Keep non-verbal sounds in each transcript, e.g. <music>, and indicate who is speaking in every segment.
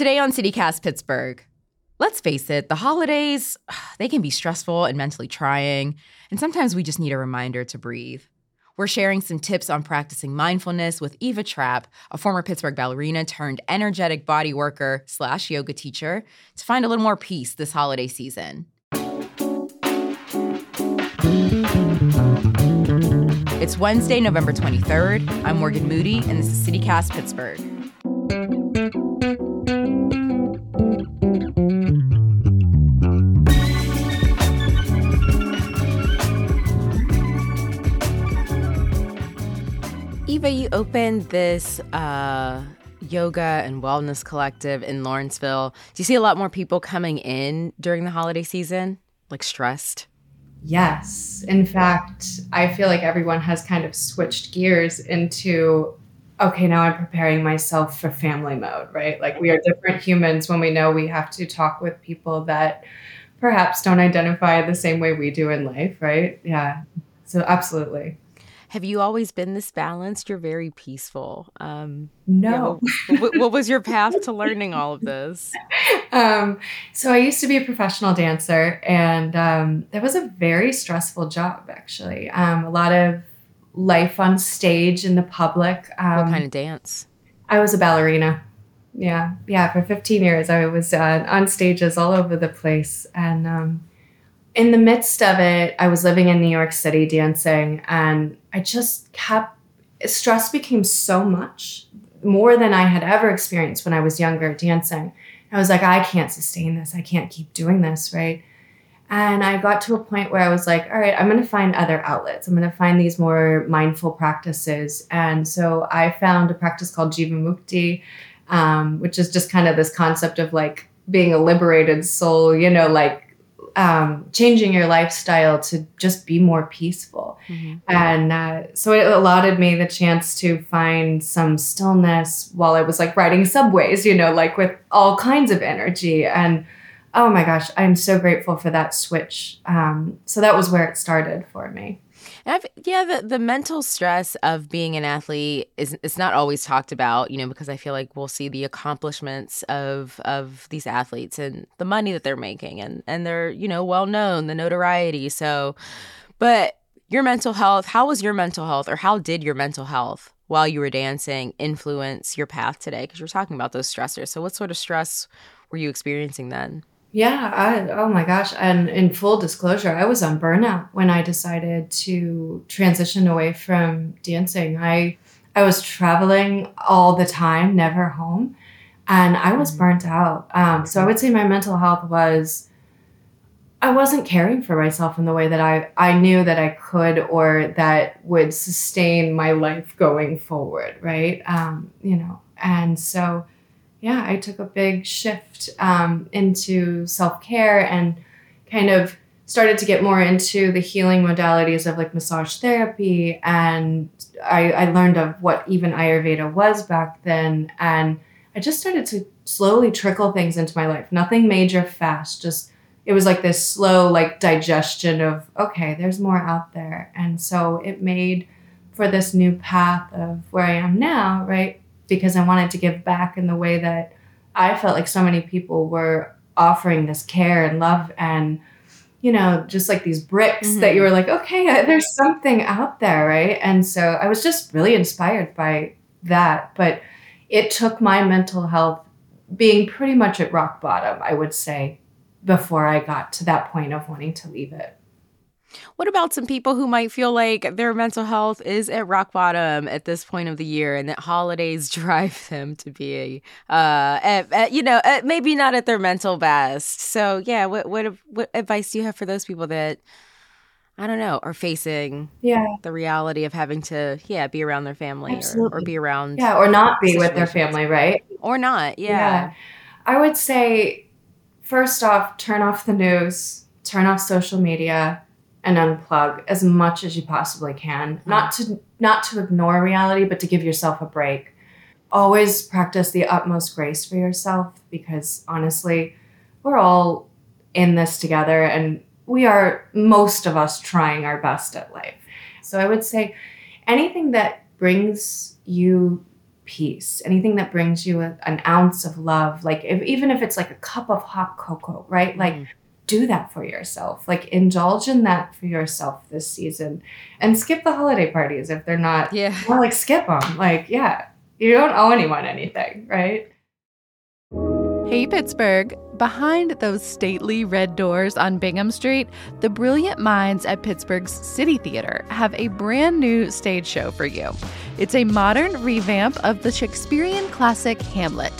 Speaker 1: Today on CityCast Pittsburgh, let's face it, the holidays, <sighs> they can be stressful and mentally trying, and sometimes we just need a reminder to breathe. We're sharing some tips on practicing mindfulness with Eva Trapp, a former Pittsburgh ballerina turned energetic body worker slash yoga teacher, to find a little more peace this holiday season. It's Wednesday, November 23rd. I'm Morgan Moody, and this is CityCast Pittsburgh. Eva, you opened this uh, yoga and wellness collective in Lawrenceville. Do you see a lot more people coming in during the holiday season, like stressed?
Speaker 2: Yes. In fact, I feel like everyone has kind of switched gears into okay, now I'm preparing myself for family mode, right? Like we are different humans when we know we have to talk with people that perhaps don't identify the same way we do in life, right? Yeah. So absolutely.
Speaker 1: Have you always been this balanced? You're very peaceful.
Speaker 2: Um, no.
Speaker 1: Yeah, what, what, was your path to learning all of this? <laughs>
Speaker 2: Um, so I used to be a professional dancer, and um, that was a very stressful job, actually. Um, a lot of life on stage in the public.
Speaker 1: what kind um, of dance?
Speaker 2: I was a ballerina. Yeah, yeah. For 15 years, I was uh, on stages all over the place, and um, in the midst of it, I was living in New York City dancing, and I just kept stress became so much more than I had ever experienced when I was younger dancing. I was like, I can't sustain this. I can't keep doing this, right? And I got to a point where I was like, all right, I'm going to find other outlets. I'm going to find these more mindful practices. And so I found a practice called Jivamukti, um, which is just kind of this concept of like being a liberated soul, you know, like um, changing your lifestyle to just be more peaceful. Mm-hmm. And uh, so it allotted me the chance to find some stillness while I was like riding subways, you know, like with all kinds of energy. And oh my gosh, I'm so grateful for that switch. Um, so that was where it started for me.
Speaker 1: I've, yeah, the, the mental stress of being an athlete is it's not always talked about, you know, because I feel like we'll see the accomplishments of of these athletes and the money that they're making and and they're, you know, well known, the notoriety. So but your mental health, how was your mental health or how did your mental health while you were dancing influence your path today? Because you're talking about those stressors. So what sort of stress were you experiencing then?
Speaker 2: Yeah, I, oh my gosh. And in full disclosure, I was on burnout when I decided to transition away from dancing. I I was traveling all the time, never home, and I was mm-hmm. burnt out. Um, so I would say my mental health was I wasn't caring for myself in the way that I, I knew that I could or that would sustain my life going forward, right? Um, you know, and so yeah, I took a big shift um, into self care and kind of started to get more into the healing modalities of like massage therapy. And I, I learned of what even Ayurveda was back then. And I just started to slowly trickle things into my life. Nothing major fast, just it was like this slow like digestion of okay, there's more out there. And so it made for this new path of where I am now, right? Because I wanted to give back in the way that I felt like so many people were offering this care and love and you know just like these bricks mm-hmm. that you were like okay uh, there's something out there right? And so I was just really inspired by that. But it took my mental health being pretty much at rock bottom I would say before I got to that point of wanting to leave it
Speaker 1: what about some people who might feel like their mental health is at rock bottom at this point of the year and that holidays <laughs> drive them to be, uh, at, at, you know, at, maybe not at their mental best? So, yeah, what, what, what advice do you have for those people that, I don't know, are facing
Speaker 2: yeah.
Speaker 1: the reality of having to, yeah, be around their family or, or, be around.
Speaker 2: Yeah, or not be with their family, right?
Speaker 1: Or not, yeah. yeah.
Speaker 2: I would say, first off, turn off the news, turn off social media and unplug as much as you possibly can. Mm-hmm. Not to not to ignore reality, but to give yourself a break. Always practice the utmost grace for yourself because honestly, we're all in this together and we are most of us trying our best at life. So I would say anything that brings you peace, anything that brings you a, an ounce of love, like if, even if it's like a cup of hot cocoa, right? Like
Speaker 1: Mm.
Speaker 2: Do that for yourself. Like indulge in that for yourself this season and skip the holiday parties if they're not,
Speaker 1: Yeah. <laughs>
Speaker 2: well, like skip them. Like, yeah, you don't owe anyone anything, right?
Speaker 3: Hey, Pittsburgh. Behind those stately red doors on Bingham Street, the brilliant minds at Pittsburgh's City Theater have a brand new stage show for you. It's a modern revamp of the Shakespearean classic Hamlet.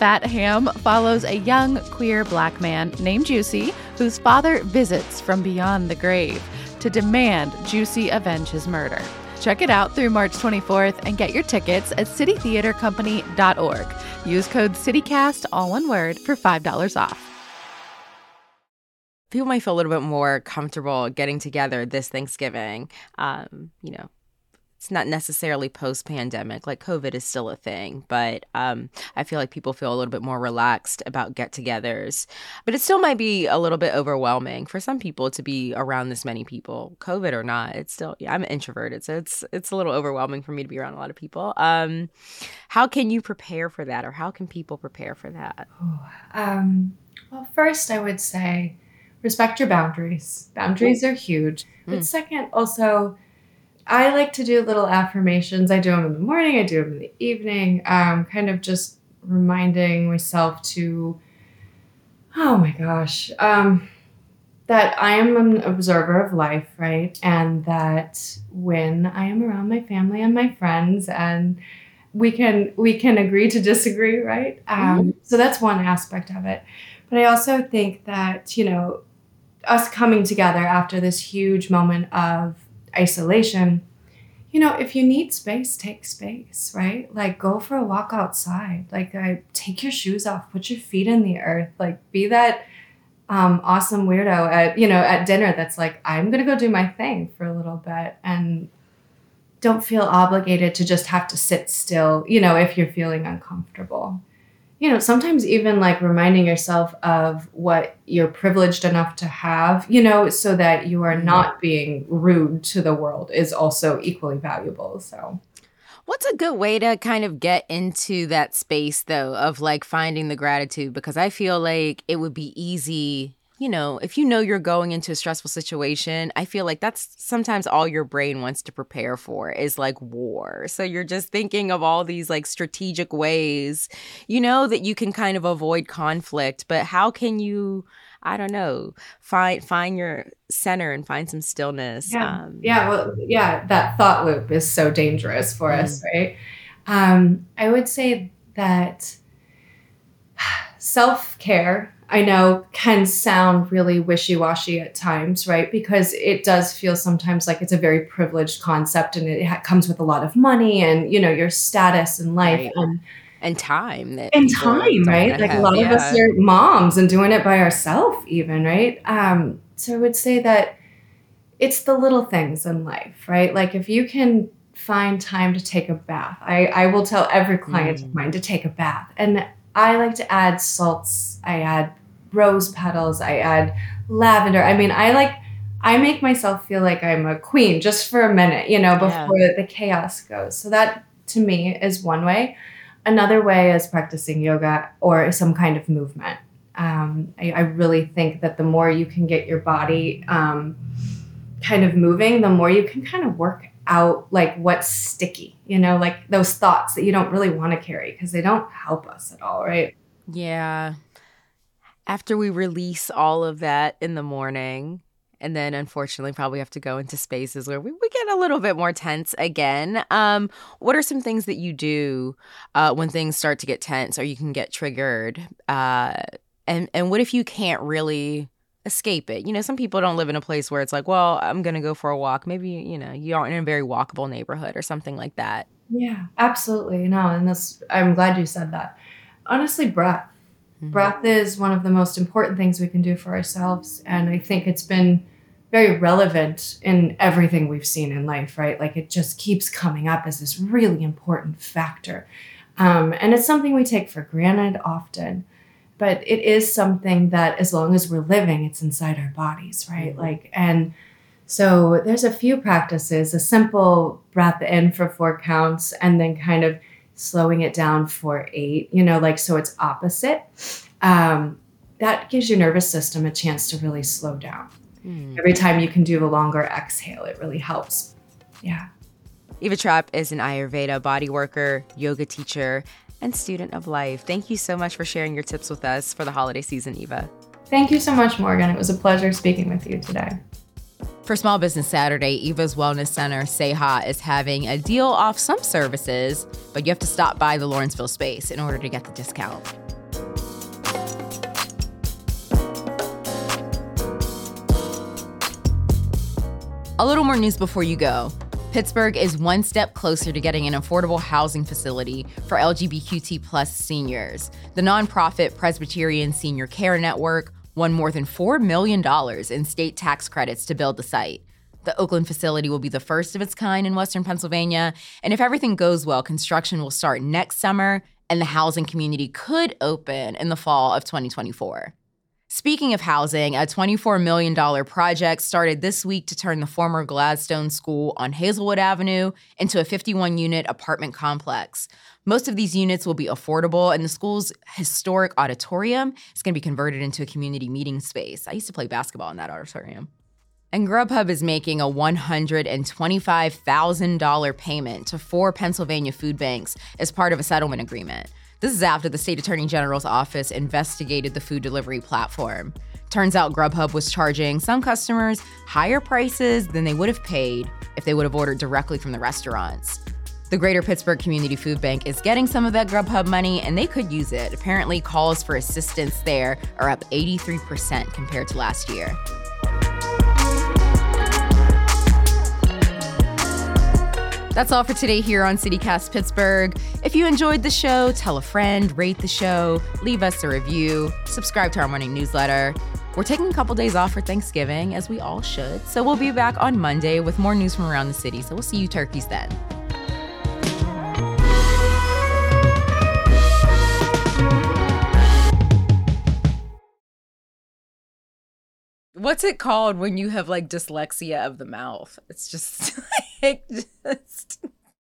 Speaker 3: Fat Ham follows a young queer black man named Juicy, whose father visits from beyond the grave to demand Juicy avenge his murder. Check it out through March 24th and get your tickets at citytheatercompany.org. Use code CityCast, all one word, for $5 off.
Speaker 1: people might feel a little bit more comfortable getting together this Thanksgiving. Um, you know, it's not necessarily post pandemic, like COVID is still a thing, but um, I feel like people feel a little bit more relaxed about get togethers. But it still might be a little bit overwhelming for some people to be around this many people, COVID or not. It's still, yeah, I'm introverted, so it's it's a little overwhelming for me to be around a lot of people. Um, how can you prepare for that, or how can people prepare for that?
Speaker 2: Um, well, first, I would say respect your boundaries. Boundaries are huge. But
Speaker 1: Mm.
Speaker 2: second, also, I like to do little affirmations. I do them in the morning, I do them in the evening, um, kind of just reminding myself to, oh my gosh, um, that I am an observer of life, right? And that when I am around my family and my friends and we can we can agree to disagree, right? Um, so that's one aspect of it. But I also think that, you know, us coming together after this huge moment of isolation, you know, if you need space, take space, right? Like go for a walk outside. Like I take your shoes off, put your feet in the earth, like be that um, awesome weirdo at, you know, at dinner that's like, I'm gonna go do my thing for a little bit and don't feel obligated to just have to sit still, you know, if you're feeling uncomfortable you know, sometimes even like reminding yourself of what you're privileged enough to have, you know, so that you are mm-hmm. not being rude to the world is also equally valuable. So,
Speaker 1: What's a good way to kind of get into that space though of like finding the gratitude? Because I feel like it would be easy, you know, if you know you're going into a stressful situation, I feel like that's sometimes all your brain wants to prepare for is like war. So you're just thinking of all these like strategic ways, you know, that you can kind of avoid conflict. But how can you? I don't know. Find find your center and find some stillness.
Speaker 2: yeah.
Speaker 1: Um,
Speaker 2: yeah. Well, yeah, that thought loop is so dangerous for us, right? Um, I would say that <sighs> self care, I know, can sound really wishy washy at times, right? Because it does feel sometimes like it's a very privileged concept and it ha- comes with a lot of money and, you know, your status in life.
Speaker 1: Right.
Speaker 2: And
Speaker 1: and time that
Speaker 2: and time, right? Like a
Speaker 1: have,
Speaker 2: lot of us are moms and doing it by ourselves, even, right? Um, so I would say that it's the little things in life, right? Like if you can find time to take a bath, I, I will tell every client
Speaker 1: Mm.
Speaker 2: of mine to take a bath. And I like to add salts, I add rose petals, I add lavender. I mean, I like I make myself feel like I'm a queen just for a minute, you know,
Speaker 1: Yeah.
Speaker 2: before the chaos goes. So that to me is one way. Another way is practicing yoga or some kind of movement. Um, I, I really think that the more you can get your body um, kind of moving, the more you can kind of work out like what's sticky, you know, like those thoughts that you don't really want to carry because they don't help us at all, right?
Speaker 1: Yeah. After we release all of that in the morning, and then unfortunately probably have to go into spaces where we, we get a little bit more tense again. Um, what are some things that you do uh, when things start to get tense or you can get triggered? Uh, and and what if you can't really escape it? You know, some people don't live in a place where it's like, well, I'm gonna go for a walk. Maybe you know you aren't in a very walkable neighborhood or something like that.
Speaker 2: Yeah, absolutely. No, and that's, I'm glad you said that. Honestly, breath.
Speaker 1: Mhm.
Speaker 2: Breath is one of the most important things we can do for ourselves. And I think it's been very relevant in everything we've seen in life, right? Like it just keeps coming up as this really important factor. Um, and it's something we take for granted often. But it is something that, as long as we're living, it's inside our bodies, right?
Speaker 1: Mhm.
Speaker 2: Like, and so there's a few practices, a simple breath in for four counts, and then kind of slowing it down for eight, you know, like so it's opposite. Um, that gives your nervous system a chance to really slow down. Mm. Every time you can do a longer exhale, it really helps. Yeah.
Speaker 1: Eva Trapp is an Ayurveda body worker, yoga teacher, and student of life. Thank you so much for sharing your tips with us for the holiday season, Eva.
Speaker 2: Thank you so much, Morgan. It was a pleasure speaking with you today.
Speaker 1: For Small Business Saturday, Eva's Wellness Center, Sneha, is having a deal off some services, but you have to stop by the Lawrenceville space in order to get the discount. A little more news before you go. Pittsburgh is one step closer to getting an affordable housing facility for LGBTQ plus seniors. The nonprofit Presbyterian Senior Care Network won more than $4 million in state tax credits to build the site. The Oakland facility will be the first of its kind in Western Pennsylvania, and if everything goes well, construction will start next summer and the housing community could open in the fall of 2024. Speaking of housing, a $24 million project started this week to turn the former Gladstone School on Hazelwood Avenue into a 51 unit apartment complex. Most of these units will be affordable, and the school's historic auditorium is going to be converted into a community meeting space. I used to play basketball in that auditorium. And Grubhub is making a $125,000 payment to four Pennsylvania food banks as part of a settlement agreement. This is after the state attorney general's office investigated the food delivery platform. Turns out Grubhub was charging some customers higher prices than they would have paid if they would have ordered directly from the restaurants. The Greater Pittsburgh Community Food Bank is getting some of that Grubhub money and they could use it. Apparently, calls for assistance there are up 83% compared to last year. That's all for today here on CityCast Pittsburgh. If you enjoyed the show, tell a friend, rate the show, leave us a review, subscribe to our morning newsletter. We're taking a couple days off for Thanksgiving, as we all should. So we'll be back on Monday with more news from around the city. So we'll see you turkeys then. What's it called when you have like dyslexia of the mouth? It's just <laughs> like <laughs> just